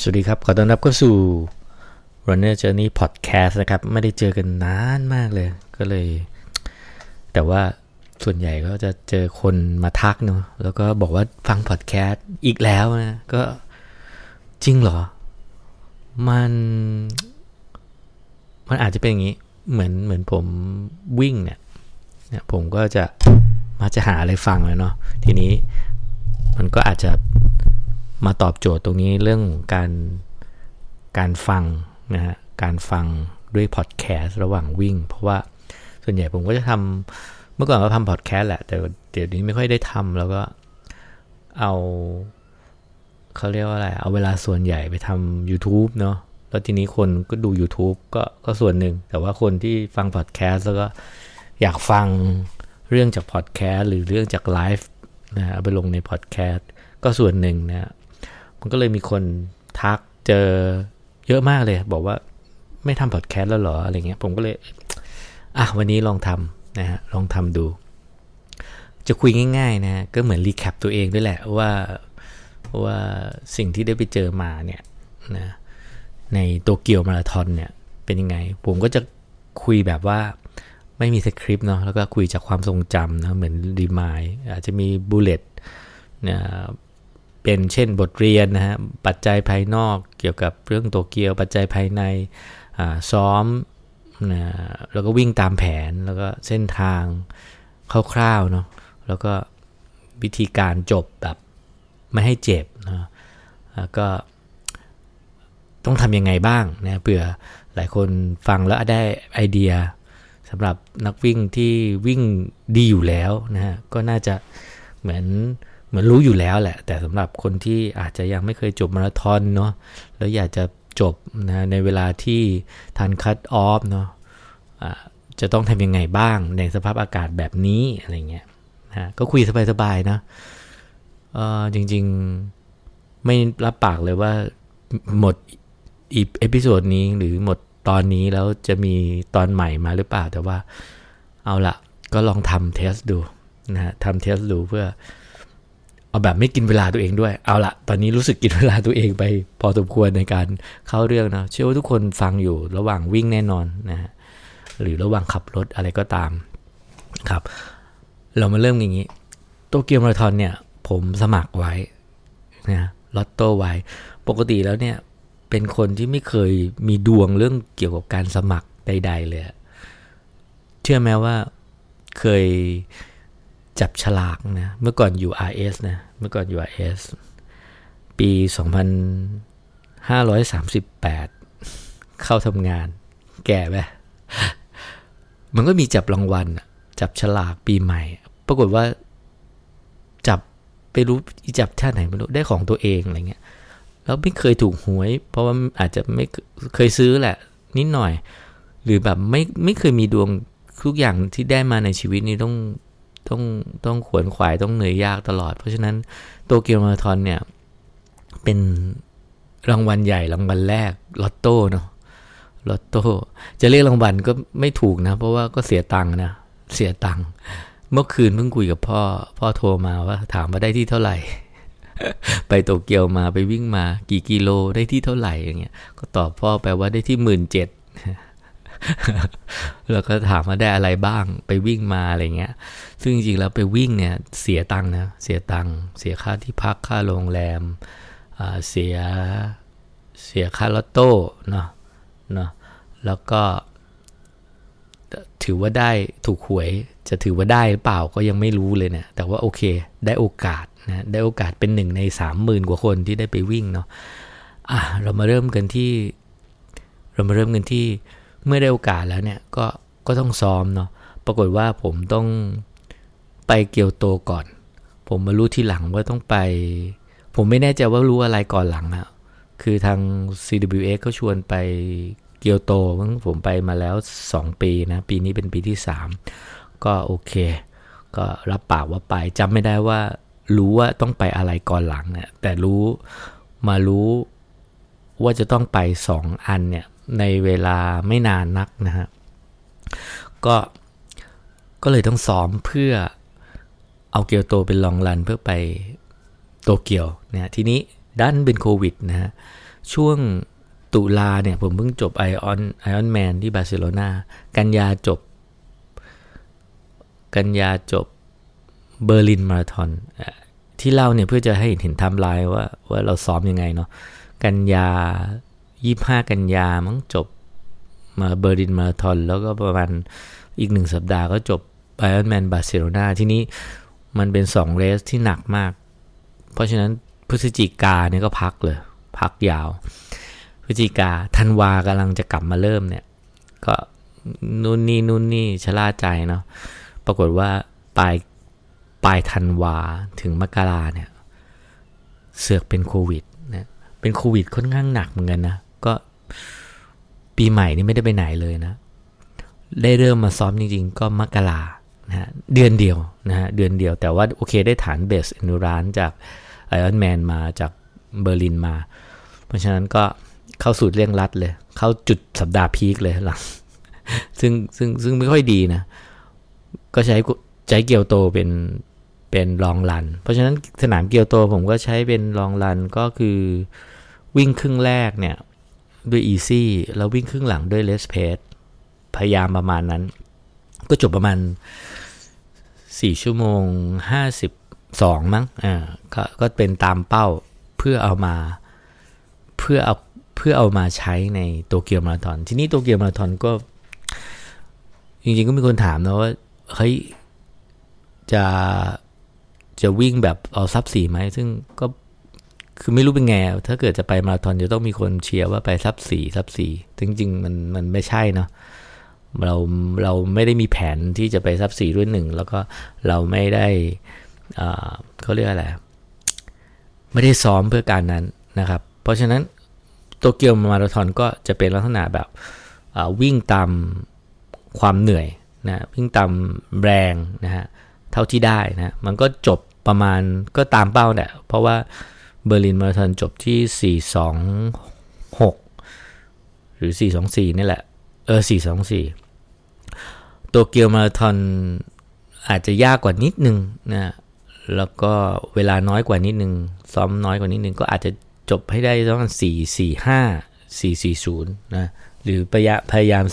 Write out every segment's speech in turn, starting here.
สวัสดีครับ ขอต้อนรับเข้าสู่ Runner Journey Podcast นะครับ ไม่ได้เจอกันนานมากเลย ก็เลย แต่ว่าส่วนใหญ่ก็จะเจอคนมาทักเนาะแล้วก็บอกว่าฟังพอดแคสต์อีกแล้วนะ ก็จริงเหรอ มัน มันอาจจะเป็นอย่างนี้ เหมือนเหมือนผมวิ่งเนี่ยเนี่ย ผมก็จะมาจะหาอะไรฟังเลยเนาะทีนี้มันก็อาจจะ มาตอบโจทย์ตรงนี้เรื่องการการฟังนะฮะการฟังด้วยพอดแคสต์ระหว่างวิ่ง เพราะว่าส่วนใหญ่ผมก็จะทำเมื่อก่อนก็ทำพอดแคสต์แหละ แต่เดี๋ยวนี้ไม่ค่อยได้ทำแล้วก็เอาเขาเรียกว่าอะไร เอาเวลาส่วนใหญ่ไปทำ YouTube เนาะแล้วทีนี้คนก็ดู YouTube ก็ก็ส่วนหนึ่ง แต่ว่าคนที่ฟังพอดแคสต์แล้วก็อยากฟังเรื่องจากพอดแคสต์หรือเรื่องจากไลฟ์นะเอาไปลงในพอดแคสต์ก็ส่วนหนึ่งนะ มันก็เลยมีคนทักเจอเยอะมากเลย บอกว่าไม่ทำพอดแคสต์แล้วหรออะไรเงี้ยผมก็เลย อะวันนี้ลองทำนะฮะลองทำดู จะคุยง่าย ๆ นะก็เหมือน recap ตัวเองด้วยแหละว่าว่าสิ่งที่ได้ไปเจอมาเนี่ยนะในโตเกียวมาราธอนเนี่ยเป็นยังไง ผมก็จะคุยแบบว่าไม่มีสคริปต์เนาะแล้วก็คุยจากความทรงจำนะเหมือนรีมายอาจจะมีบูเลตนะ เป็นเช่นบทเรียนนะฮะปัจจัยภายนอกเกี่ยวกับเรื่องโตเกียว ปัจจัยภายในซ้อมนะแล้วก็วิ่งตามแผนแล้วก็เส้นทางคร่าวๆเนาะแล้วก็วิธีการจบแบบไม่ให้เจ็บนะแล้วก็ต้องทำยังไงบ้างนะเผื่อหลายคนฟังแล้วได้ไอเดียสำหรับนักวิ่งที่วิ่งดีอยู่แล้วนะฮะก็น่าจะเหมือน เหมือนรู้อยู่แล้วแหละ แต่สำหรับคนที่อาจจะยังไม่เคยจบมาราธอนเนาะแล้วอยากจะจบนะในเวลาที่ทันคัตออฟเนาะะจะต้องทำยังไงบ้างในสภาพอากาศแบบนี้อะไรเงี้ยนะก็คุยสบายๆนะเออจริงๆไม่รับปากเลยว่าหมดอี episode นี้หรือหมดตอนนี้แล้วจะมีตอนใหม่มาหรือเปล่าแต่ว่าเอาละก็ลองทำ test ดูนะฮะทำ test ดูเพื่อ เอาแบบไม่กินเวลาตัวเองด้วย เอาละตอนนี้รู้สึกกินเวลาตัวเองไป พอสมควรในการเข้าเรื่องนะเชื่อว่าทุกคนฟังอยู่ระหว่างวิ่งแน่นอนนะฮะหรือระหว่างขับรถอะไรก็ตามครับ เรามาเริ่มอย่างนี้ โตเกียวมาราธอนเนี่ย ผมสมัครไว้นะลอตโต้ไว้ ปกติแล้วเนี่ย เป็นคนที่ไม่เคยมีดวงเรื่องเกี่ยวกับการสมัครใด ๆ เลย เชื่อไหมว่าเคย จับฉลากนะเมื่อก่อนอยู่ RS นะเมื่อก่อนอยู่ RS ปี 2538 เข้าทำงาน แก่ไหมมันก็มีจับรางวัลจับฉลากปีใหม่ ปรากฏว่าจับไปรู้จับชาไหนไม่รู้ได้ของตัวเองอะไรเงี้ยแล้วไม่เคยถูกหวย เพราะว่าอาจจะไม่เคยซื้อแหละ นิดหน่อย หรือแบบไม่ไม่เคยมีดวงทุกอย่างที่ได้มาในชีวิตนี้ต้อง ต้องต้องขวนขวายต้องเหนื่อยยากตลอด เพราะฉะนั้นโตเกียวมาราธอนเนี่ยเป็นรางวัลใหญ่รางวัลแรกลอตโต้เนาะลอตโต้จะเรียกรางวัลก็ไม่ถูกนะ เพราะว่าก็เสียตังค์นะเสียตังค์เมื่อคืนเพิ่งคุยกับพ่อ พ่อโทรมาว่า ถามว่าได้ที่เท่าไหร่ ไปโตเกียวมาไปวิ่งมา กี่กิโลได้ที่เท่าไหร่อย่างเงี้ย ก็ตอบพ่อไปว่าได้ที่หมื่นเจ็ด แล้วก็ถามว่าได้อะไรบ้างไปวิ่งมาอะไรเงี้ย ซึ่งจริงๆแล้วไปวิ่งเนี่ยเสียตังค์นะเสียตังค์เสียค่าที่พักค่าโรงแรมเสียเสียค่าลอตโต้เนาะเนาะแล้วก็ ถือว่าได้ถูกหวยจะถือว่าได้หรือเปล่าก็ยังไม่รู้เลยเนะแต่ว่าโอเค ได้โอกาสนะได้โอกาสเป็นหนึ่งในสามหมื่นกว่าคนที่ได้ไปวิ่งเนาะอะเรามาเริ่มกันที่ เรามาเริ่มกันที่ เมื่อได้โอกาสแล้วเนี่ยก็ก็ต้องซ้อมเนาะปรากฏว่าผมต้องไปเกียวโตก่อน ผมมารู้ทีหลังว่าต้องไป ผมไม่แน่ใจว่ารู้อะไรก่อนหลังนะคือทาง CWX ก็ชวนไปเกียวโตผมไปมาแล้ว 2 ปีนะ ปีนี้เป็นปีที่ 3 ก็โอเค ก็รับปากว่าไปจำไม่ได้ว่ารู้ว่าต้องไปอะไรก่อนหลังเนี่ยแต่รู้มารู้ว่าจะต้องไป 2 อันเนี่ย ในเวลาไม่นานนักนะฮะก็ก็เลยต้องซ้อมเพื่อเอาเกียวโตเป็น long run เพื่อไปโตเกียวเนี่ยทีนี้ดันเป็นโควิดนะฮะช่วงตุลาเนี่ยผมเพิ่งจบ Iron Ironman ที่บาร์เซโลนากันยาจบ กันยาจบเบอร์ลินมาราธอนที่เล่าเนี่ยเพื่อจะให้เห็นไทม์ไลน์ว่าว่าเราซ้อมยังไงเนาะกันยา ยี่ห้ากันยามั้งจบมาเบอร์ลินมาราธอน แล้วก็ประมาณอีกหนึ่งสัปดาห์ก็จบไอออนแมนบาร์เซโลนาที่นี้มันเป็นสอง race ที่หนักมาก เพราะฉะนั้นพฤศจิกาเนี่ยก็พักเลย พักยาว พฤศจิกาธันวากำลังจะกลับมาเริ่มเนี่ย ก็นู่นนี่นู่นนี่ชะล่าใจเนาะปรากฏว่าปลายปลายธันวาถึงมกราเนี่ย เสือกเป็นโควิดนะเป็นโควิดค่อนข้างหนักเหมือนกันนะ ก็ปีใหม่นี่ไม่ได้ไปไหนเลยนะ ได้เริ่มมาซ้อมจริง ๆ ก็มกรานะฮะเดือนเดียวนะฮะเดือนเดียวแต่ว่าโอเคได้ฐานเบสอนูรานจากไอออนแมนมาจากเบอร์ลินมา เพราะฉะนั้นก็เข้าสูตรเร่งรัดเลย เข้าจุดสัปดาห์พีคเลยหลังซึ่งซึ่งซึ่งไม่ค่อยดีนะ ก็ใช้ใช้เกียวโตเป็นเป็นลองรัน เพราะฉะนั้นสนามเกียวโตผมก็ใช้เป็นลองรันก็คือวิ่งครึ่งแรกเนี่ย ด้วยอีซี่แล้ววิ่งครึ่งหลังด้วยเลสเพสพยายามประมาณนั้น ก็จบประมาณ 4 ชั่วโมง 52 มั้งอ่าก็ก็เป็นตามเป้าเพื่อเอามาเพื่อเอาเพื่อเอามาใช้ในโตเกียวมาราธอน ทีนี้โตเกียวมาราธอนก็ จริงๆก็มีคนถามนะว่าเฮ้ยจะจะวิ่งแบบเอา sub สี่ไหม ซึ่งก็ คือไม่รู้เป็นไงถ้าเกิดจะไปมาราธอนจะต้องมีคนเชียร์ว่าไป sub สี่ sub สี่จริงๆมันมันไม่ใช่เนาะเราเราไม่ได้มีแผนที่จะไป sub สี่ด้วยหนึ่งแล้วก็เราไม่ได้เขาเรียกอะไรไม่ได้ซ้อมเพื่อการนั้นนะครับ เพราะฉะนั้นโตเกียวมาราธอนก็จะเป็นลักษณะแบบวิ่งตามความเหนื่อยนะวิ่งตามแรงนะฮะเท่าที่ได้นะมันก็จบประมาณก็ตามเป้าแหละเพราะว่า เบอร์ลินมาราธอนจบที่ 426 หรือ 424 นี่แหละ เออ 424 โตเกียวมาราธอนอาจจะยากกว่านิดนึงนะแล้วก็เวลาน้อยกว่านิดนึง ซ้อมน้อยกว่านิดนึง ก็อาจจะจบให้ได้ประมาณ445 440 นะ หรือพยายาม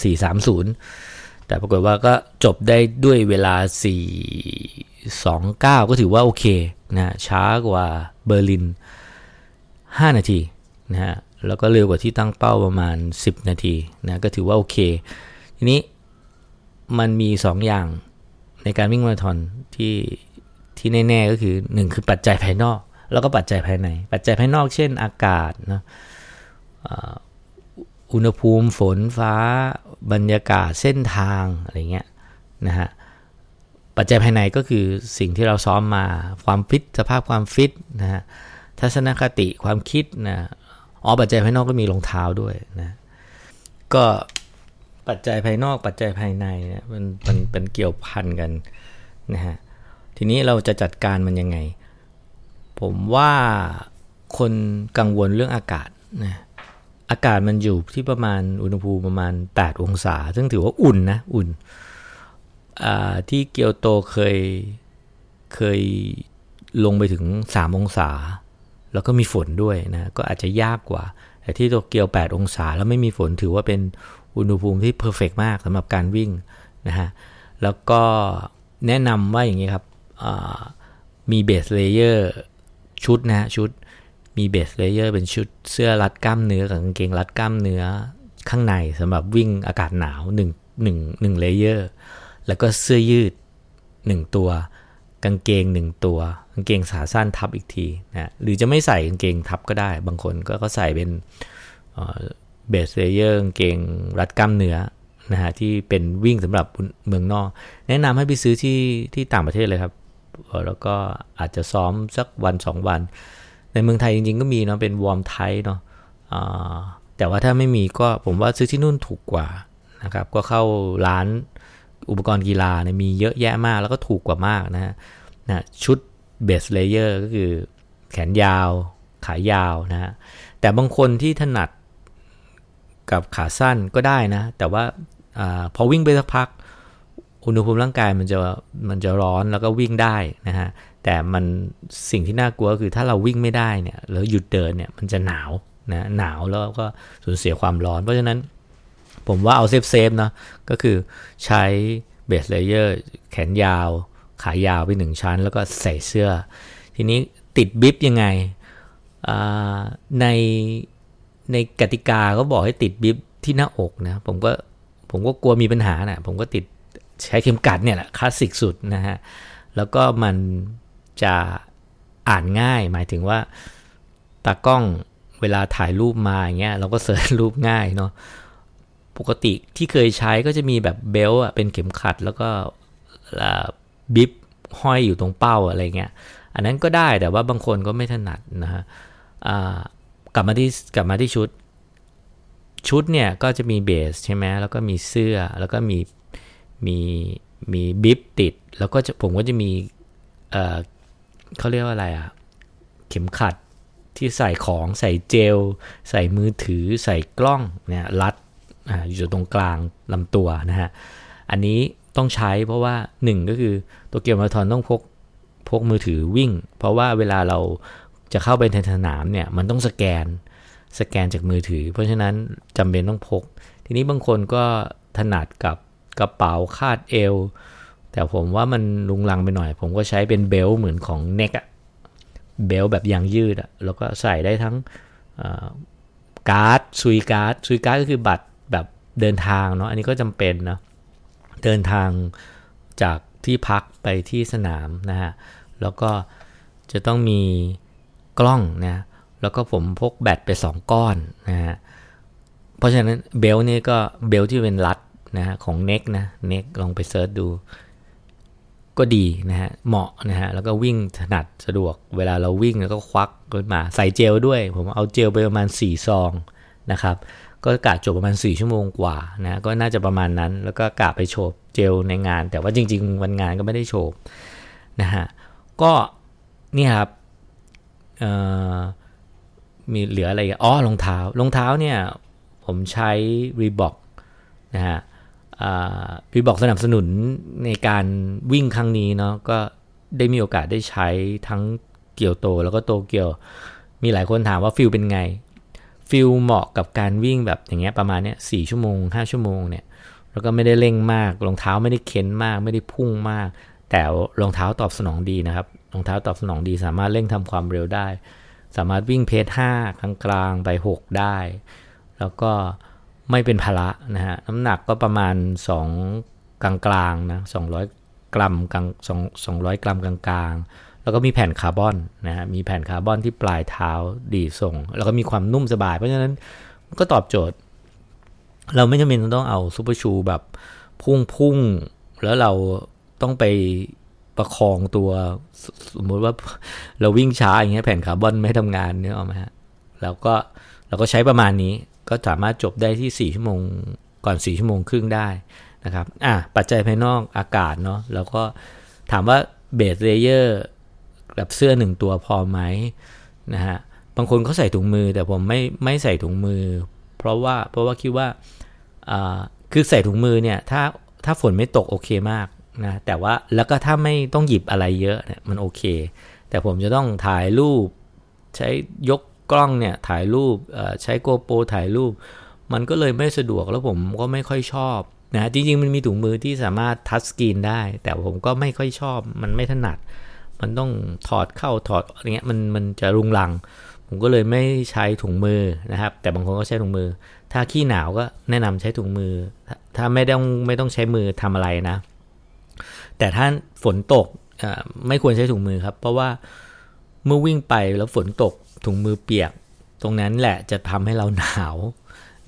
430 แต่ปรากฏว่าก็จบได้ด้วยเวลา 429 ก็ถือว่าโอเคนะช้ากว่าเบอร์ลิน 5 นาทีนะฮะแล้วก็เร็วกว่าที่ตั้งเป้าประมาณ 10 นาทีนะก็ถือว่าโอเค ทีนี้มันมี 2 อย่างในการวิ่งมาราธอนที่ที่แน่ๆก็คือ 1 คือปัจจัยภายนอก แล้วก็ปัจจัยภายใน ปัจจัยภายนอกเช่นอากาศนะอุณหภูมิฝนฟ้า บรรยากาศเส้นทางอะไรเงี้ยนะฮะปัจจัยภายในก็คือสิ่งที่เราซ้อมมาความฟิตสภาพความฟิตนะฮะ ทัศนคติความคิดนะอ๋อปัจจัยภายนอกก็มีรองเท้าด้วยนะก็ปัจจัยภายนอกปัจจัยภายในเนี่ยมันมันเป็นเกี่ยวพันกันนะฮะทีนี้เราจะจัดการมันยังไง ผมว่าคนกังวลเรื่องอากาศนะอากาศมันอยู่ที่ประมาณอุณหภูมิประมาณ 8 องศา ซึ่งถือว่าอุ่นนะ อุ่น ที่เกียวโตเคยเคยลงไปถึง 3 องศา แล้วก็มีฝนด้วยนะก็อาจจะยากกว่า แต่ที่โตเกียว 8 องศาแล้วไม่มีฝนถือว่าเป็นอุณหภูมิที่ perfect มากสำหรับการวิ่งนะฮะแล้วก็แนะนำว่าอย่างนี้ครับมี base layer ชุดนะชุดมี base layer เป็นชุดเสื้อรัดกล้ามเนื้อกับกางเกงรัดกล้ามเนื้อข้างในสำหรับวิ่งอากาศหนาว1 1 1 layer แล้วก็เสื้อยืด 1 ตัว กางเกง1ตัวกางเกงขาสั้นทับอีกทีนะหรือจะไม่ใส่กางเกงทับก็ได้ บางคนก็ก็ใส่เป็นbase layer กางเกงรัดกล้ามเนื้อนะฮะที่เป็นวิ่งสำหรับเมืองนอก แนะนำให้ไปซื้อที่ที่ต่างประเทศเลยครับ แล้วก็อาจจะซ้อมสักวัน 2 วัน ในเมืองไทยจริงๆ ก็มีเนาะเป็น warm tight เนาะแต่ว่าถ้าไม่มีก็ผมว่าซื้อที่นู่นถูกกว่านะครับก็เข้าร้าน อุปกรณ์กีฬาเนี่ยมีเยอะแยะมากแล้วก็ถูกกว่ามากนะฮะนะชุด base layer ก็คือแขนยาว ขายาวนะฮะแต่บางคนที่ถนัดกับขาสั้นก็ได้นะ แต่ว่าอพอวิ่งไปสักพัก อุณหภูมิร่างกายมันจะมันจะร้อนแล้วก็วิ่งได้นะฮะแต่มันสิ่งที่น่ากลัวคือถ้าเราวิ่งไม่ได้เนี่ยแล้วหยุดเดินเนี่ยมันจะหนาวนะหนาวแล้วก็สูญเสียความร้อน เพราะฉะนั้น ผมว่าเอา safe safe นะก็คือใช้ base layerแขนยาว ขายาวไปหนึ่งชั้น แล้วก็ใส่เสื้อ ทีนี้ติดบิฟยังไงในในกติกาก็บอกให้ติดบิฟที่หน้าอกนะผมก็ผมก็กลัวมีปัญหานะผมก็ติดใช้เข็มกัดเนี่ยแหละคลาสสิกสุดนะฮะ แล้วก็มันจะอ่านง่าย หมายถึงว่าตากล้องเวลาถ่ายรูปมาอย่างเงี้ยเราก็เสิร์ชรูปง่ายเนาะ ปกติที่เคยใช้ก็จะมีแบบเบลอะเป็นเข็มขัดแล้วก็บิบห้อยอยู่ตรงเป้าอะไรเงี้ย อันนั้นก็ได้แต่ว่าบางคนก็ไม่ถนัดนะฮะกลับมาที่กลับมาที่ชุด ชุดเนี่ยก็จะมีเบสใช่ไหมแล้วก็มีเสื้อแล้วก็มีมีมีบิบติด แล้วก็ผมก็จะมีเออเขาเรียกว่าอะไรอะเข็มขัดที่ใส่ของใส่เจล ใส่มือถือใส่กล้องเนี่ยรัด อยู่ตรงกลางลำตัวนะฮะ อันนี้ต้องใช้เพราะว่า 1 ก็คือตัวเกียวมาราธอนต้องพกพกมือถือวิ่ง เพราะว่าเวลาเราจะเข้าไปในสนามเนี่ยมันต้องสแกนสแกนจากมือถือ เพราะฉะนั้นจำเป็นต้องพก ทีนี้บางคนก็ถนัดกับกระเป๋าคาดเอว แต่ผมว่ามันลุงลังไปหน่อย ผมก็ใช้เป็นเบลเหมือนของเน็กอะbelt แบบยางยืดอะแล้วก็ใส่ได้ทั้งการ์ด Suica Suica ก็คือบัตร เดินทางเนาะอันนี้ก็จำเป็นนะเดินทางจากที่พักไปที่สนามนะฮะแล้วก็จะต้องมีกล้องนะแล้วก็ผมพกแบตไป 2 ก้อนนะฮะเพราะฉะนั้น belt นี่ก็ belt ที่เป็นรัดนะฮะของ Naked นะ Naked ลองไป search ดู ก็ดีนะฮะเหมาะนะฮะแล้วก็วิ่งถนัดสะดวก เวลาเราวิ่งแล้วก็ควักขึ้นมาใส่เจลด้วย ผมเอาเจลไปประมาณ 4 ซองนะครับ ก็กะจบประมาณ 4 ชั่วโมงกว่านะก็น่าจะประมาณนั้น แล้วก็กะไปโฉบเจลในงาน แต่ว่าจริง ๆ วันงานก็ไม่ได้โฉบนะฮะก็นี่ครับมีเหลืออะไรอ๋อรองเท้ารองเท้าเนี่ยผมใช้รีบอกนะฮะ Reebok สนับสนุนในการวิ่งครั้งนี้เนาะก็ได้มีโอกาสได้ใช้ทั้งเกียวโตแล้วก็โตเกียว มีหลายคนถามว่า feel เป็นไง feel เหมาะกับการวิ่งแบบอย่างเงี้ยประมาณเนี้ยสี่ชั่วโมงห้าชั่วโมงเนี่ยแล้วก็ไม่ได้เร่งมากรองเท้าไม่ได้เค้นมาก ไม่ได้พุ่งมาก แต่รองเท้าตอบสนองดีนะครับรองเท้าตอบสนองดี สามารถเร่งทำความเร็วได้ สามารถวิ่ง pace ห้ากลางกลางไปหกได้ แล้วก็ไม่เป็นภาระนะฮะน้ำหนักก็ประมาณ2กลางกลางนะ200กรัมกลาง2 200กรัมกลางกลาง แล้วก็มีแผ่นคาร์บอนนะฮะมีแผ่นคาร์บอนที่ปลายเท้าดีดส่ง แล้วก็มีความนุ่มสบาย เพราะฉะนั้นก็ตอบโจทย์ เราไม่จำเป็นต้องเอา super shoe แบบพุ่งพุ่งแล้วเราต้องไปประคองตัวสมมติว่าเราวิ่งช้าอย่างเงี้ยแผ่นคาร์บอนไม่ทำงานเนี่ยเอาไหมฮะแล้วก็เราก็ใช้ประมาณนี้ก็สามารถจบได้ที่ 4 ชั่วโมงก่อน 4 ชั่วโมงครึ่งได้นะครับอะปัจจัยภายนอกอากาศเนาะแล้วก็ถามว่า base layer แบบเสื้อหนึ่งตัวพอไหมนะฮะบางคนเขาใส่ถุงมือแต่ผมไม่ไม่ใส่ถุงมือ เพราะว่าเพราะว่าคิดว่าคือใส่ถุงมือเนี่ยถ้าถ้าฝนไม่ตกโอเคมากนะแต่ว่าแล้วก็ถ้าไม่ต้องหยิบอะไรเยอะเนี่ยมันโอเค แต่ผมจะต้องถ่ายรูป ใช้ยกกล้องเนี่ยถ่ายรูปใช้โกโปรถ่ายรูป มันก็เลยไม่สะดวกแล้วผมก็ไม่ค่อยชอบนะจริงๆมันมีถุงมือที่สามารถทัชสกรีนได้ แต่ผมก็ไม่ค่อยชอบมันไม่ถนัด มันต้องถอดเข้าถอดอะไรเงี้ยมันมันจะรุงรัง ผมก็เลยไม่ใช้ถุงมือนะครับ แต่บางคนก็ใช้ถุงมือ ถ้าขี้หนาวก็แนะนำใช้ถุงมือ ถ้าไม่ต้องไม่ต้องใช้มือทำอะไรนะ แต่ถ้าฝนตกไม่ควรใช้ถุงมือครับ เพราะว่าเมื่อวิ่งไปแล้วฝนตกถุงมือเปียก ตรงนั้นแหละจะทำให้เราหนาว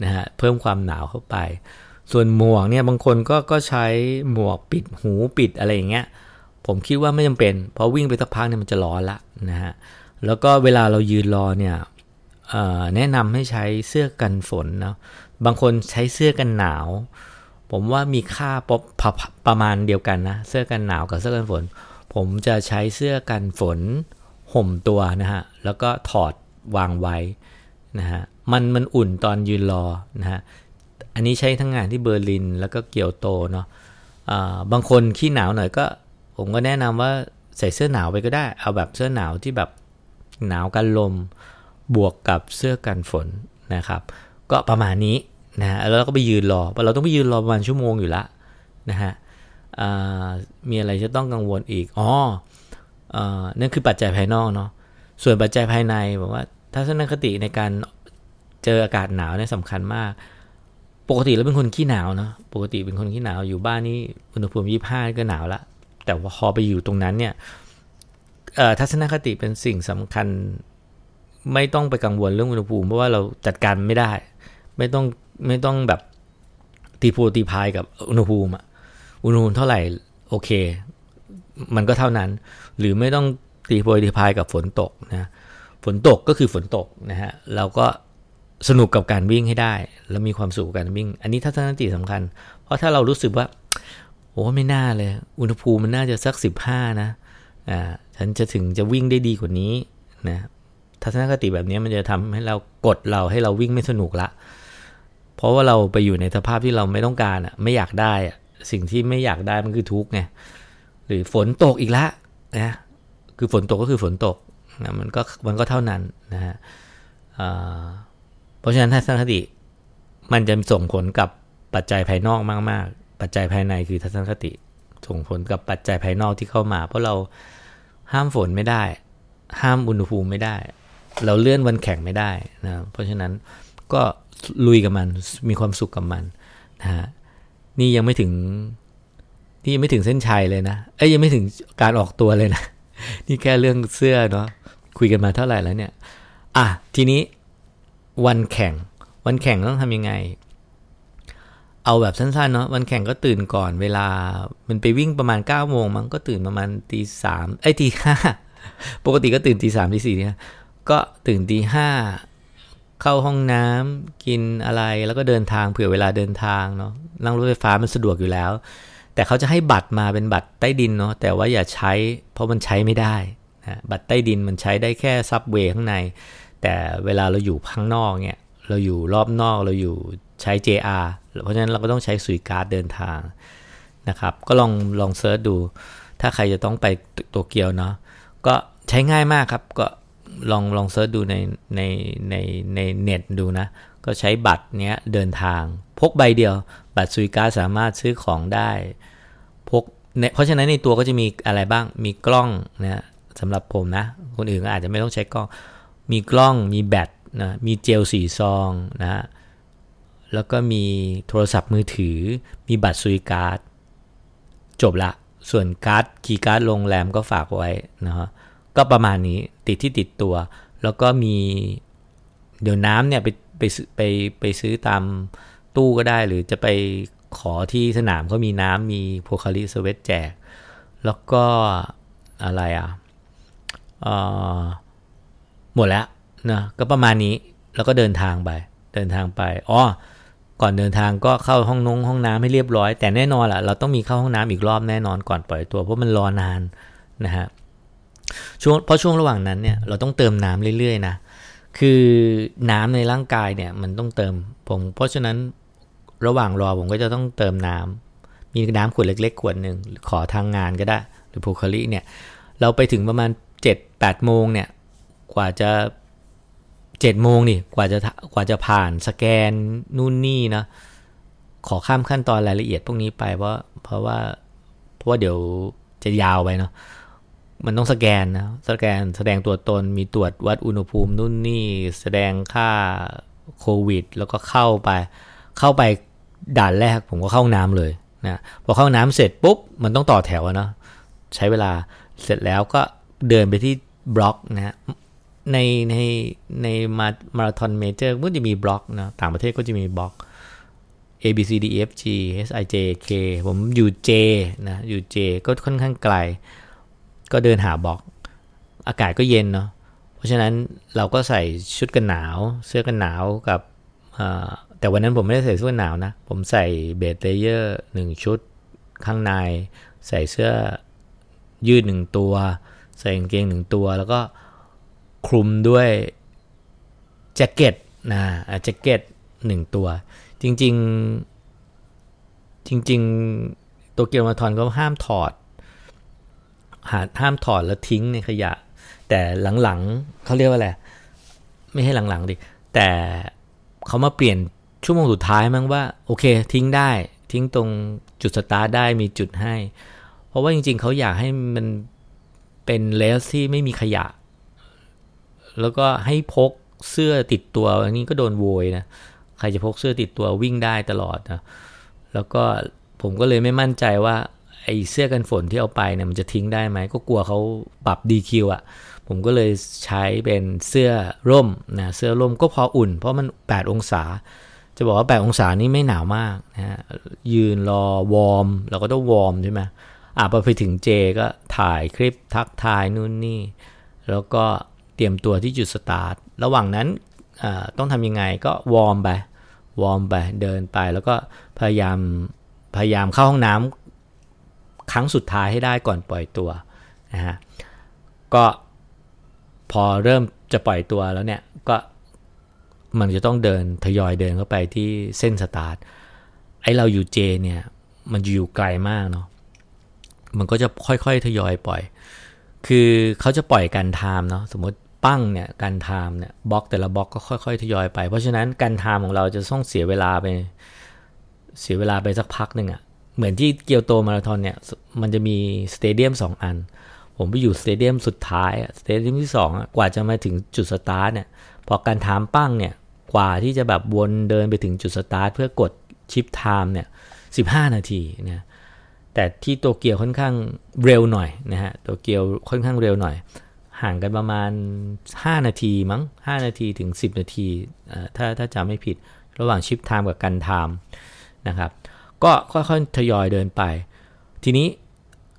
นะฮะเพิ่มความหนาวเข้าไป ส่วนหมวกเนี่ยบางคนก็ก็ใช้หมวกปิดหูปิดอะไรอย่างเงี้ย ผมคิดว่าไม่จำเป็นเพราะวิ่งไปสักพักเนี่ยมันจะร้อนละนะฮะแล้วก็เวลาเรายืนรอเนี่ยแนะนำให้ใช้เสื้อกันฝนนะบางคนใช้เสื้อกันหนาว ผมว่ามีค่าปประมาณเดียวกันนะเสื้อกันหนาวกับเสื้อกันฝน ผมจะใช้เสื้อกันฝนห่มตัวนะฮะแล้วก็ถอดวางไว้นะฮะมันมันอุ่นตอนยืนรอนะฮะอันนี้ใช้ทั้งงานที่เบอร์ลินแล้วก็เกียวโตเนาะะบางคนขี้หนาวหน่อยก็ ผมก็แนะนำว่าใส่เสื้อหนาวไปก็ได้ เอาแบบเสื้อหนาวที่แบบหนาวกันลมบวกกับเสื้อกันฝนนะครับ ก็ประมาณนี้นะฮะแล้วเราก็ไปยืนรอ เราต้องไปยืนรอประมาณชั่วโมงอยู่ละนะฮะมีอะไรจะต้องกังวลอีก อ๋ออนั่นคือปัจจัยภายนอกเนาะ ส่วนปัจจัยภายในบอกว่าทัศนคติในการเจออากาศหนาวเนี่ยสำคัญมาก ปกติแล้วเป็นคนขี้หนาวเนาะ ปกติเป็นคนขี้หนาวอยู่บ้านนี่อุณหภูมิยี่ห้าก็หนาวละ แต่ว่าพอไปอยู่ตรงนั้นเนี่ยทัศนคติเป็นสิ่งสำคัญ ไม่ต้องไปกังวลเรื่องอุณหภูมิเพราะว่าเราจัดการไม่ได้ ไม่ต้องไม่ต้องแบบตีโพตีพายกับอุณหภูมิอุณหภูมิเท่าไหร่โอเค มันก็เท่านั้น หรือไม่ต้องตีโพตีพายกับฝนตกนะฝนตกก็คือฝนตกนะฮะเราก็สนุกกับการวิ่งให้ได้ แล้วมีความสุขกับการวิ่ง อันนี้ทัศนคติสำคัญ เพราะถ้าเรารู้สึกว่า โอ้ไม่น่าเลย อุณหภูมิมันน่าจะสักสิบห้านะอ่าฉันจะถึงจะวิ่งได้ดีกว่านี้นะทัศนคติแบบนี้มันจะทำให้เรากดเราให้เราวิ่งไม่สนุกละ เพราะว่าเราไปอยู่ในสภาพที่เราไม่ต้องการอะไม่อยากได้อะสิ่งที่ไม่อยากได้มันคือทุกข์ไงหรือฝนตกอีกละนะคือฝนตกก็คือฝนตกนะมันก็มันก็เท่านั้นนะฮะเพราะฉะนั้นทัศนคติมันจะส่งผลกับปัจจัยภายนอกมาก ๆ ปัจจัยภายในคือทัศนคติส่งผลกับปัจจัยภายนอกที่เข้ามา เพราะเราห้ามฝนไม่ได้ ห้ามอุณหภูมิไม่ได้ เราเลื่อนวันแข่งไม่ได้นะเพราะฉะนั้นก็ลุยกับมันมีความสุขกับมันนะฮะนี่ยังไม่ถึงนี่ยังไม่ถึงเส้นชัยเลยนะเอ้ยยังไม่ถึงการออกตัวเลยนะ นี่แค่เรื่องเสื้อเนาะคุยกันมาเท่าไหร่แล้วเนี่ย อะทีนี้วันแข่งวันแข่งต้องทำยังไง เอาแบบสั้นๆเนาะวันแข่งก็ตื่นก่อนเวลา มันไปวิ่งประมาณ9ก้าโมงมันก็ตื่นประมาณตีสามไอ้ตีห้าปกติก็ตื่นตีสามตีสี่เนี่ยก็ตื่นตีห้าเข้าห้องน้ำกินอะไรแล้วก็เดินทางเผื่อเวลาเดินทางเนาะนั่งรถไฟฟ้ามันสะดวกอยู่แล้ว แต่เขาจะให้บัตรมาเป็นบัตรใต้ดินเนาะแต่ว่าอย่าใช้ เพราะมันใช้ไม่ได้นะบัตรใต้ดินมันใช้ได้แค่ subway ข้างใน แต่เวลาเราอยู่ข้างนอกเนี่ย เราอยู่รอบนอกเราอยู่ใช้ JR เพราะฉะนั้นเราก็ต้องใช้ Suica เดินทางนะครับ ก็ลองลอง search ดู ถ้าใครจะต้องไปโตเกียวเนาะก็ใช้ง่ายมากครับ ก็ลองลอง search ดูในในในในเน็ตดูนะ ก็ใช้บัตรเนี้ยเดินทาง พกใบเดียว บัตร Suica สามารถซื้อของได้พกเพราะฉะนั้นในตัวก็จะมีอะไรบ้างมีกล้องนะสำหรับผมนะ คนอื่นอาจจะไม่ต้องใช้กล้อง มีกล้องมีแบต นะมีเจลสี่ซองนะ แล้วก็มีโทรศัพท์มือถือ มีบัตร Suica จบละ ส่วนการ์ดคีย์การ์ดโรงแรมก็ฝากไว้นะฮะก็ประมาณนี้ติดที่ติดตัว แล้วก็มีเดี๋ยวน้ำเนี่ยไปไปไปไปซื้อตามตู้ก็ได้หรือจะไปขอที่สนามเขามีน้ำมีโพคาริสเวตแจก แล้วก็อะไรอะหมดแล้ว นะก็ประมาณนี้แล้วก็เดินทางไป เดินทางไปอ๋อก่อนเดินทางก็เข้าห้องนงห้องน้ำให้เรียบร้อย แต่แน่นอนแหละเราต้องมีเข้าห้องน้ำอีกรอบแน่นอนก่อนปล่อยตัวเพราะมันรอนานนะฮะช่วงเพราะช่วงระหว่างนั้นเนี่ยเราต้องเติมน้ำเรื่อยๆนะคือน้ำในร่างกายเนี่ยมันต้องเติมผมเพราะฉะนั้นระหว่างรอผมก็จะต้องเติมน้ำมีน้ำขวดเล็ก ๆ ขวดหนึ่งขอทางงานก็ได้ หรือโพคาลิเนี่ยเราไปถึงประมาณ7 8โมงเนี่ยกว่าจะ 7โมงนี่กว่าจะกว่าจะผ่านสแกนนู่นนี่นะ ขอข้ามขั้นตอนรายละเอียดพวกนี้ไปเพราะเพราะว่าเพราะว่าเดี๋ยวจะยาวไปเนาะมันต้องสแกนนะสแกนแสดงตัวตนมีตรวจวัดอุณหภูมินู่นนี่แสดงค่าโควิด แล้วก็เข้าไป เข้าไปด่านแรกผมก็เข้าน้ำเลยนะพอเข้าน้ำเสร็จปุ๊บ มันต้องต่อแถวนะใช้เวลาเสร็จแล้วก็เดินไปที่บล็อกนะ ในในในมามาราธอน major ก็จะมีบล็อกนะต่างประเทศก็จะมีบล็อก A B C D E F G H I J K ผมอยู่ J นะอยู่ J ก็ค่อนข้างไกล ก็เดินหาบล็อก อากาศก็เย็นเนาะเพราะฉะนั้นเราก็ใส่ชุดกันหนาว เสื้อกันหนาวกับแต่วันนั้นผมไม่ได้ใส่เสื้อกันหนาวนะ ผมใส่เบสเลเยอร์หนึ่งชุดข้างใน ใส่เสื้อยืดหนึ่งตัว ใส่กางเกงหนึ่งตัวแล้วก็ คลุมด้วยแจ็คเก็ตนะแจ็คเก็ตหนึ่งตัว จริง ๆ จริง ๆ โตเกียวมาราธอนก็ห้ามถอดหาห้ามถอดแล้วทิ้งในขยะ แต่หลังๆเขาเรียกว่าอะไรไม่ให้หลังๆดิแต่เขามาเปลี่ยนชั่วโมงสุดท้ายมั้งว่า โอเค ทิ้งได้ทิ้งตรงจุดสตาร์ทได้มีจุดให้ เพราะว่าจริง ๆ เขาอยากให้มันเป็นเลสที่ไม่มีขยะ แล้วก็ให้พกเสื้อติดตัวอันนี้ก็โดนโวยนะใครจะพกเสื้อติดตัววิ่งได้ตลอดนะแล้วก็ผมก็เลยไม่มั่นใจว่าไอ้เสื้อกันฝนที่เอาไปเนี่ยมันจะทิ้งได้ไหมก็กลัวเขาปรับ DQ อะ ผมก็เลยใช้เป็นเสื้อร่มนะเสื้อร่มก็พออุ่น เพราะมัน 8 องศา จะบอกว่า 8 องศานี่ไม่หนาวมากนะฮะยืนรอวอร์มเราก็ต้องวอร์มใช่ไหมอะพอไปถึง J ก็ถ่ายคลิปทักทายนู่นนี่ แล้วก็ เตรียมตัวที่จุดสตาร์ท ระหว่างนั้นต้องทำยังไงก็วอร์มไป วอร์มไป เดินไป แล้วก็พยายาม พยายามเข้าห้องน้ำครั้งสุดท้ายให้ได้ก่อนปล่อยตัวนะฮะ ก็พอเริ่มจะปล่อยตัวแล้วเนี่ย ก็มันจะต้องเดินทยอยเดินเข้าไปที่เส้นสตาร์ท ไอเราอยู่ J เนี่ย มันอยู่ไกลมากเนาะ มันก็จะค่อยๆทยอยปล่อยคือเขาจะปล่อย gun time เนาะสมมติ ปั้งเนี่ย gun time เนี่ยบล็อกแต่ละบล็อกก็ค่อยๆทยอยไป เพราะฉะนั้น gun time ของเราจะต้องเสียเวลาไป เสียเวลาไปสักพักหนึ่งอะ่ะเหมือนที่เกียวโตมาราธอนเนี่ยมันจะมี stadium สองอัน ผมไปอยู่ stadium สุดท้าย stadium ที่สองกว่าจะมาถึงจุดสตาร์ทเนี่ยพอ gun time ปั้งเนี่ยกว่าที่จะแบบวนเดินไปถึงจุดสตาร์ทเพื่อกด chip time เนี่ยสิบห้านาทีเนี่ยแต่ที่โตเกียวค่อนข้างเร็วหน่อยนะฮะโตเกียวค่อนข้างเร็วหน่อย ห่างกันประมาณ 5 นาทีมั้ง 5 นาทีถึง 10 นาทีถ้าถ้าจำไม่ผิดระหว่าง chip time กับ gun time นะครับ ก็ค่อยๆทยอยเดินไป ทีนี้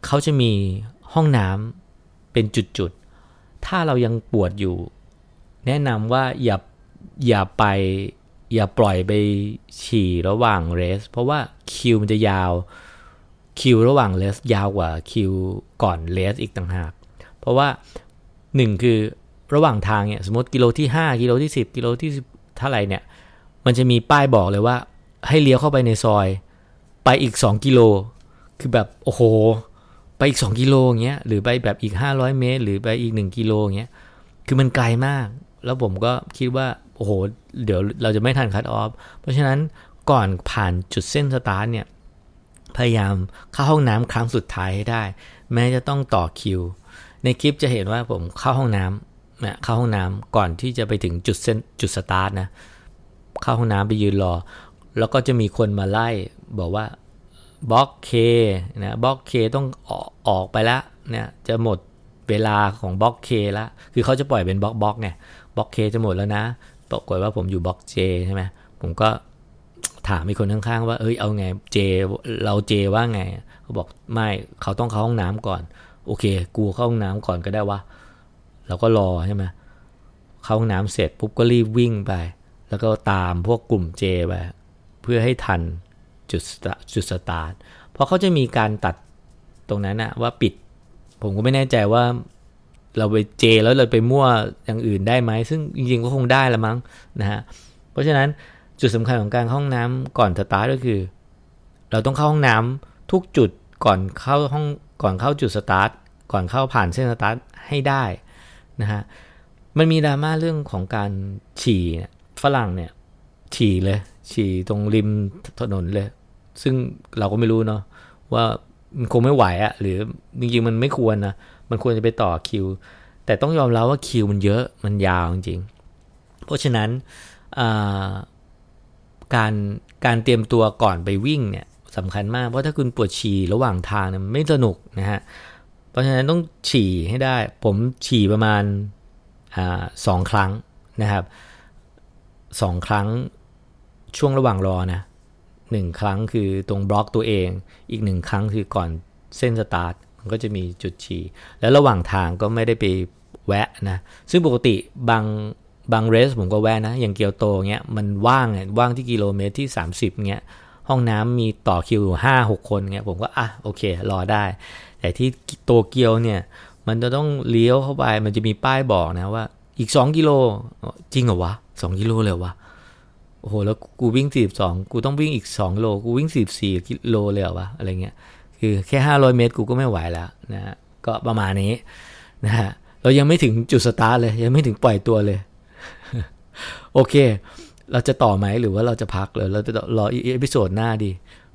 เขาจะมีห้องน้ำเป็นจุดๆ ถ้าเรายังปวดอยู่ แนะนำว่าอย่าอย่าไปอย่าปล่อยไปฉี่ระหว่างเรส เพราะว่าคิวมันจะยาวคิวระหว่างเรสยาวกว่าคิวก่อนเรสอีกต่างหาก เพราะว่า หนึ่งคือระหว่างทางเนี่ยสมมติกิโลที่ 5 กิโลที่ 10 กิโลที่เท่าไหร่เนี่ย มันจะมีป้ายบอกเลยว่า ให้เลี้ยวเข้าไปในซอย ไปอีก 2 กิโล คือแบบโอ้โห ไปอีก 2 กิโลเงี้ยหรือไปแบบอีก 500 เมตร หรือไปอีก 1 กิโลเงี้ยคือมันไกลมาก แล้วผมก็คิดว่าโอ้โห เดี๋ยวเราจะไม่ทันคัตออฟเพราะฉะนั้นก่อนผ่านจุดเส้นสตาร์ทเนี่ยพยายามเข้าห้องน้ำครั้งสุดท้ายให้ได้ แม้จะต้องต่อคิว ในคลิปจะเห็นว่าผมเข้าห้องน้ำนะเข้าห้องน้ำก่อนที่จะไปถึงจุดเส้นจุดสตาร์ทนะเข้าห้องน้ำไปยืนรอ แล้วก็จะมีคนมาไล่บอกว่าบล็อก K นะบล็อก K ต้องออกออกไปแล้วเนี่ยจะหมดเวลาของบล็อก K แล้วคือเขาจะปล่อยเป็นบล็อกบล็อกเนี่ยบล็อก K จะหมดแล้วนะปรากฏว่าผมอยู่บล็อก J ใช่ไหมผมก็ถามมีคนข้างๆว่าเอ้ยเอาไง J เรา J ว่าไงเขาบอกไม่เขาต้องเข้าห้องน้ำก่อน โอเค กูเข้าห้องน้ำก่อนก็ได้วะเราก็รอใช่ไหมเข้าห้องน้ำเสร็จปุ๊บก็รีบวิ่งไป แล้วก็ตามพวกกลุ่มเจไปเพื่อให้ทันจุดจุดสตาร์ทเพราะเขาจะมีการตัดตรงนั้นนะว่าปิด ผมก็ไม่แน่ใจว่า เราไปเจแล้วเราไปมั่วอย่างอื่นได้ไหมซึ่งจริงๆก็คงได้ละมั้งนะฮะเพราะฉะนั้นจุดสำคัญของการเข้าห้องน้ำก่อนสตาร์ทก็คือ เราต้องเข้าห้องน้ำทุกจุดก่อนเข้าห้อง ก่อนเข้าจุดสตาร์ทก่อนเข้าผ่านเส้นสตาร์ทให้ได้นะฮะมันมีดราม่าเรื่องของการฉี่ฝรั่งเนี่ยฉี่เลย ฉี่ตรงริมถนนเลย ซึ่งเราก็ไม่รู้เนาะว่ามันคงไม่ไหวอะหรือจริงๆมันไม่ควรนะมันควรจะไปต่อคิว แต่ต้องยอมรับว่าคิวมันเยอะมันยาวจริงเพราะฉะนั้นการการเตรียมตัวก่อนไปวิ่งเนี่ย สำคัญมาก เพราะถ้าคุณปวดฉี่ระหว่างทางเนี่ยไม่สนุกนะฮะ เพราะฉะนั้นต้องฉี่ให้ได้ ผมฉี่ประมาณอสองครั้งนะครับสองครั้งช่วงระหว่างรอนะหนึ่งครั้งคือตรงบล็อกตัวเอง อีกหนึ่งครั้งคือก่อนเส้นสตาร์ทมันก็จะมีจุดฉี่ แล้วระหว่างทางก็ไม่ได้ไปแวะนะ ซึ่งปกติบางบางเรสผมก็แวะนะ อย่างเกียวโตเงี้ยมันว่างเงี้ยว่างที่กิโลเมตรที่ 30เงี้ย ห้องน้ำมีต่อคิวห้าหกคนเงี้ยผมก็อะโอเค รอได้ แต่ที่โตเกียวเนี่ยมันจะต้องเลี้ยวเข้าไป มันจะมีป้ายบอกนะว่า อีก2กิโลจริงเหรอวะ2กิโลเลยวะโอ้โหแล้วกูวิ่งสี่สองกูต้องวิ่งอีกสองโลกูวิ่งสี่สี่กิโลเลยเหรอวะอะไรเงี้ยคือแค่ห้าร้อยเมตรกูก็ไม่ไหวแล้วนะก็ก็ประมาณนี้นะฮะเรายังไม่ถึงจุดสตาร์ทเลย ยังไม่ถึงปล่อยตัวเลย โอเค เราจะต่อไหมหรือว่าเราจะพักเลยเราจะรออี episode หน้าดี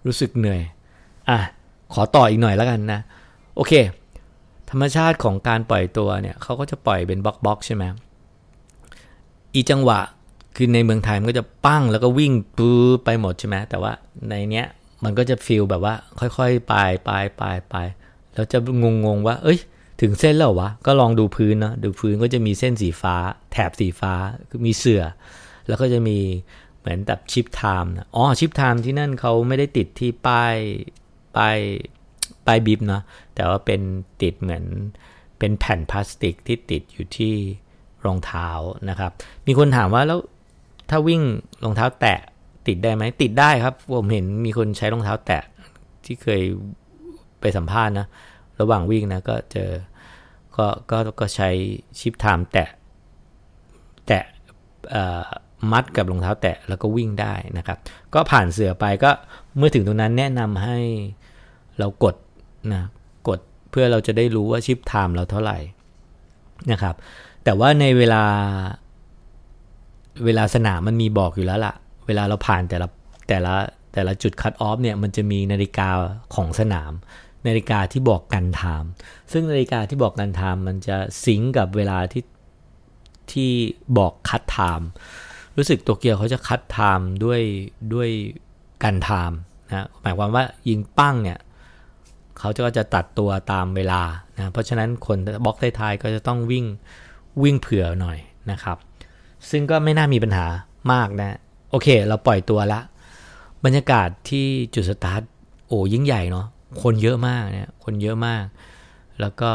รู้สึกเหนื่อย อะ ขอต่ออีกหน่อยแล้วกันนะ โอเค ธรรมชาติของการปล่อยตัวเนี่ยเขาก็จะปล่อยเป็นบล็อกบล็อกใช่ไหมอีจังหวะคือในเมืองไทยมันก็จะปั้งแล้วก็วิ่งปื้ไปหมดใช่ไหมแต่ว่าในเนี้ยมันก็จะ feel แบบว่าค่อยๆไปไปไปไปแล้วจะงงๆว่า เอ้ย ถึงเส้นแล้ววะ ก็ลองดูพื้นเนาะดูพื้นก็จะมีเส้นสีฟ้า แถบสีฟ้าคือมีเส้น แล้วก็จะมีเหมือนแบบ chip time นะอ๋อ chip time ที่นั่นเขาไม่ได้ติดที่ป้ายป้ายป้าย bib นะแต่ว่าเป็นติดเหมือนเป็นแผ่นพลาสติกที่ติดอยู่ที่รองเท้านะครับ มีคนถามว่าแล้วถ้าวิ่งรองเท้าแตะติดได้ไหมติดได้ครับ ผมเห็นมีคนใช้รองเท้าแตะที่เคยไปสัมภาษณ์นะ ระหว่างวิ่งนะก็เจอก็ก็ก็ใช้ชิปไทม์แตะแตะ มัดกับรองเท้าแตะแล้วก็วิ่งได้นะครับ ก็ผ่านเสือไปก็เมื่อถึงตรงนั้นแนะนำให้เรากดนะกดเพื่อเราจะได้รู้ว่าชิปไทม์เราเท่าไหร่นะครับ แต่ว่าในเวลาเวลาสนามมันมีบอกอยู่แล้วล่ะ เวลาเราผ่านแต่ละแต่ละแต่ละจุด cut off เนี่ยมันจะมีนาฬิกาของสนาม นาฬิกาที่บอก gun time ซึ่งนาฬิกาที่บอก gun time มันจะ sync กับเวลาที่ที่บอก cut time รู้สึกโตเกียวเขาจะ cut time ด้วยด้วย gun time นะหมายความว่ายิงปั้งเนี่ยเขาจะก็จะตัดตัวตามเวลานะเพราะฉะนั้นคนบล็อกท้ายๆก็จะต้องวิ่งวิ่งเผื่อหน่อยนะครับ ซึ่งก็ไม่น่ามีปัญหามากนะ โอเค เราปล่อยตัวละ บรรยากาศที่จุดสตาร์ทโอ้ยิ่งใหญ่เนาะคนเยอะมากเนี่ยคนเยอะมาก แล้วก็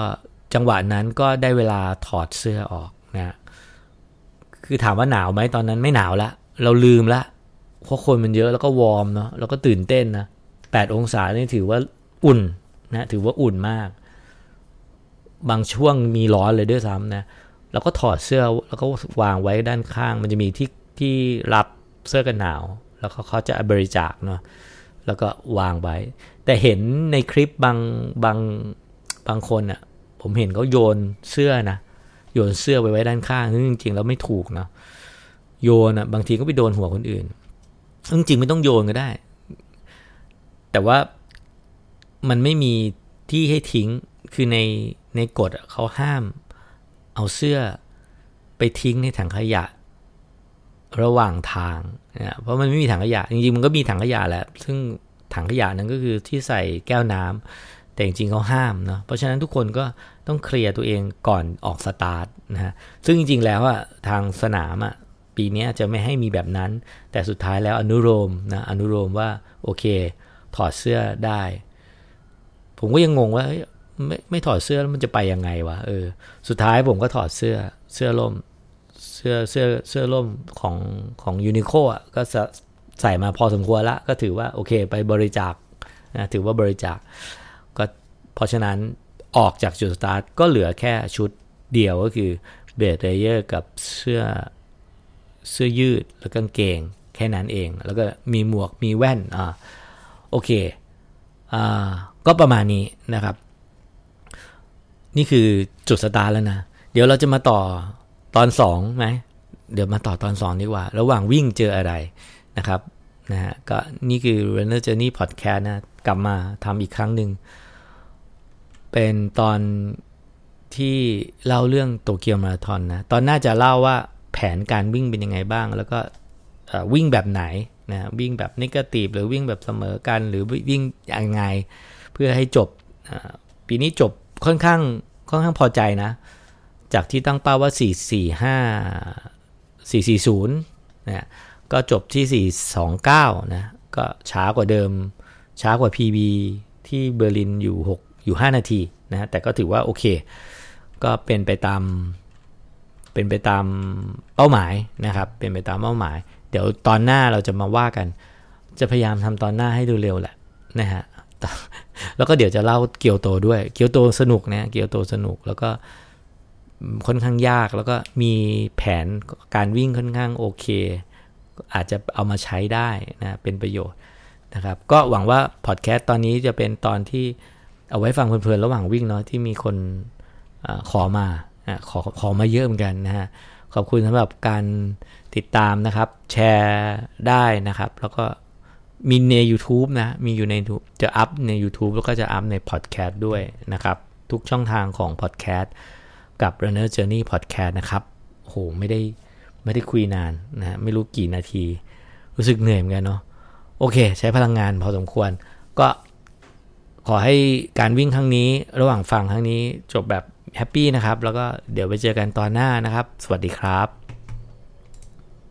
จังหวะนั้นก็ได้เวลาถอดเสื้อออกนะ คือถามว่าหนาวไหมตอนนั้นไม่หนาวละ เราลืมละเพราะคนมันเยอะแล้วก็วอร์มเนาะแล้วก็ตื่นเต้นนะแปดองศานี่ถือว่าอุ่นนะถือว่าอุ่นมาก บางช่วงมีร้อนเลยด้วยซ้ำนะแล้วก็ถอดเสื้อแล้วก็วางไว้ด้านข้าง มันจะมีที่ที่รับเสื้อกันหนาว แล้วเขาเขาจะบริจาคเนาะแล้วก็วางไว้ แต่เห็นในคลิปบางบางบางคนอะ่ะผมเห็นเขาโยนเสื้อนะ โยนเสื้อไปไว้ด้านข้างซึ่งจริงๆแล้วไม่ถูกเนาะโยนอะ่ะบางทีก็ไปโดนหัวคนอื่นซึ่งจริงไม่ต้องโยนก็ได้ แต่ว่ามันไม่มีที่ให้ทิ้งคือในในกฎเขาห้าม เอาเสื้อไปทิ้งในถังขยะ ระหว่างทางนะเพราะมันไม่มีถังขยะ จริงๆมันก็มีถังขยะแหละ ซึ่งถังขยะนั้นก็คือที่ใส่แก้วน้ำแต่จริงๆเขาห้ามเนาะเพราะฉะนั้นทุกคนก็ ต้องเคลียร์ตัวเองก่อนออกสตาร์ทนะฮะซึ่งจริงๆแล้วอะทางสนามอะปีนี้จะไม่ให้มีแบบนั้น แต่สุดท้ายแล้วอนุโลมนะอนุโลมว่าโอเค ถอดเสื้อได้ ผมก็ยังงงว่าไม่ไม่ถอดเสื้อแล้วมันจะไปยังไงวะเออสุดท้ายผมก็ถอดเสื้อเสื้อล่มเสื้อเสื้อเสื้อล่มของของยูนิโคอะก็ใส่มาพอสมควรละก็ถือว่าโอเคไปบริจาคนะถือว่าบริจาคก็เพราะฉะนั้น ออกจากจุดสตาร์ทก็เหลือแค่ชุดเดียวก็คือ base layer กับเสื้อเสื้อยืดแล้วกางเกง แค่นั้นเอง แล้วก็มีหมวกมีแว่นอ่าโอเคอ่าก็ประมาณนี้นะครับ นี่คือจุดสตาร์แล้วนะ เดี๋ยวเราจะมาต่อตอนสองไหมเดี๋ยวมาต่อตอนสองดีกว่า ระหว่างวิ่งเจออะไรนะครับนะฮะก็นี่คือ Runner Journey Podcast นะ กลับมาทำอีกครั้งหนึ่ง เป็นตอนที่เล่าเรื่องโตเกียวมาราธอนนะ ตอนน่าจะเล่าว่าแผนการวิ่งเป็นยังไงบ้าง แล้วก็วิ่งแบบไหนนะวิ่งแบบนิเกตีฟหรือวิ่งแบบเสมอกัน หรือวิ่งยังไง เพื่อให้จบปีนี้จบค่อนข้างค่อนข้างพอใจนะ จากที่ตั้งเป้าว่า 445 440นะก็จบที่ 429 นะ ก็ช้ากว่าเดิม ช้ากว่า PB ที่เบอร์ลินอยู่6 อยู่ 5 นาทีนะแต่ก็ถือว่าโอเค ก็เป็นไปตามเป็นไปตามเป้าหมายนะครับ เป็นไปตามเป้าหมาย เดี๋ยวตอนหน้าเราจะมาว่ากัน จะพยายามทำตอนหน้าให้ดูเร็วแหละนะฮะแล้วก็เดี๋ยวจะเล่าเกียวโตด้วย เกียวโตสนุกนะเกียวโตสนุกแล้วก็ค่อนข้างยากแล้วก็มีแผนการวิ่งค่อนข้างโอเค อาจจะเอามาใช้ได้นะเป็นประโยชน์นะครับ ก็หวังว่าพอดแคสต์ตอนนี้จะเป็นตอนที่ เอาไว้ฟังเพลินๆระหว่างวิ่งเนาะที่มีคนอขอมาอขอขอมาเยอะเหมือนกันนะฮะขอบคุณสำหรับการติดตามนะครับ แชร์ได้นะครับ แล้วก็มีใน YouTube นะ มีอยู่ในจะอัพใน YouTube แล้วก็จะอัพในพอดแคสต์ด้วยนะครับ ทุกช่องทางของพอดแคสต์กับ Runner Journey Podcast นะครับโหไม่ได้ไม่ได้คุยนานนะไม่รู้กี่นาที รู้สึกเหนื่อยเหมือนกันเนาะโอเค ใช้พลังงานพอสมควร ก็ ขอให้การวิ่งครั้งนี้ ระหว่างฟังครั้งนี้จบแบบ happy นะครับ แล้วก็เดี๋ยวไปเจอกันตอนหน้านะครับ สวัสดีครับ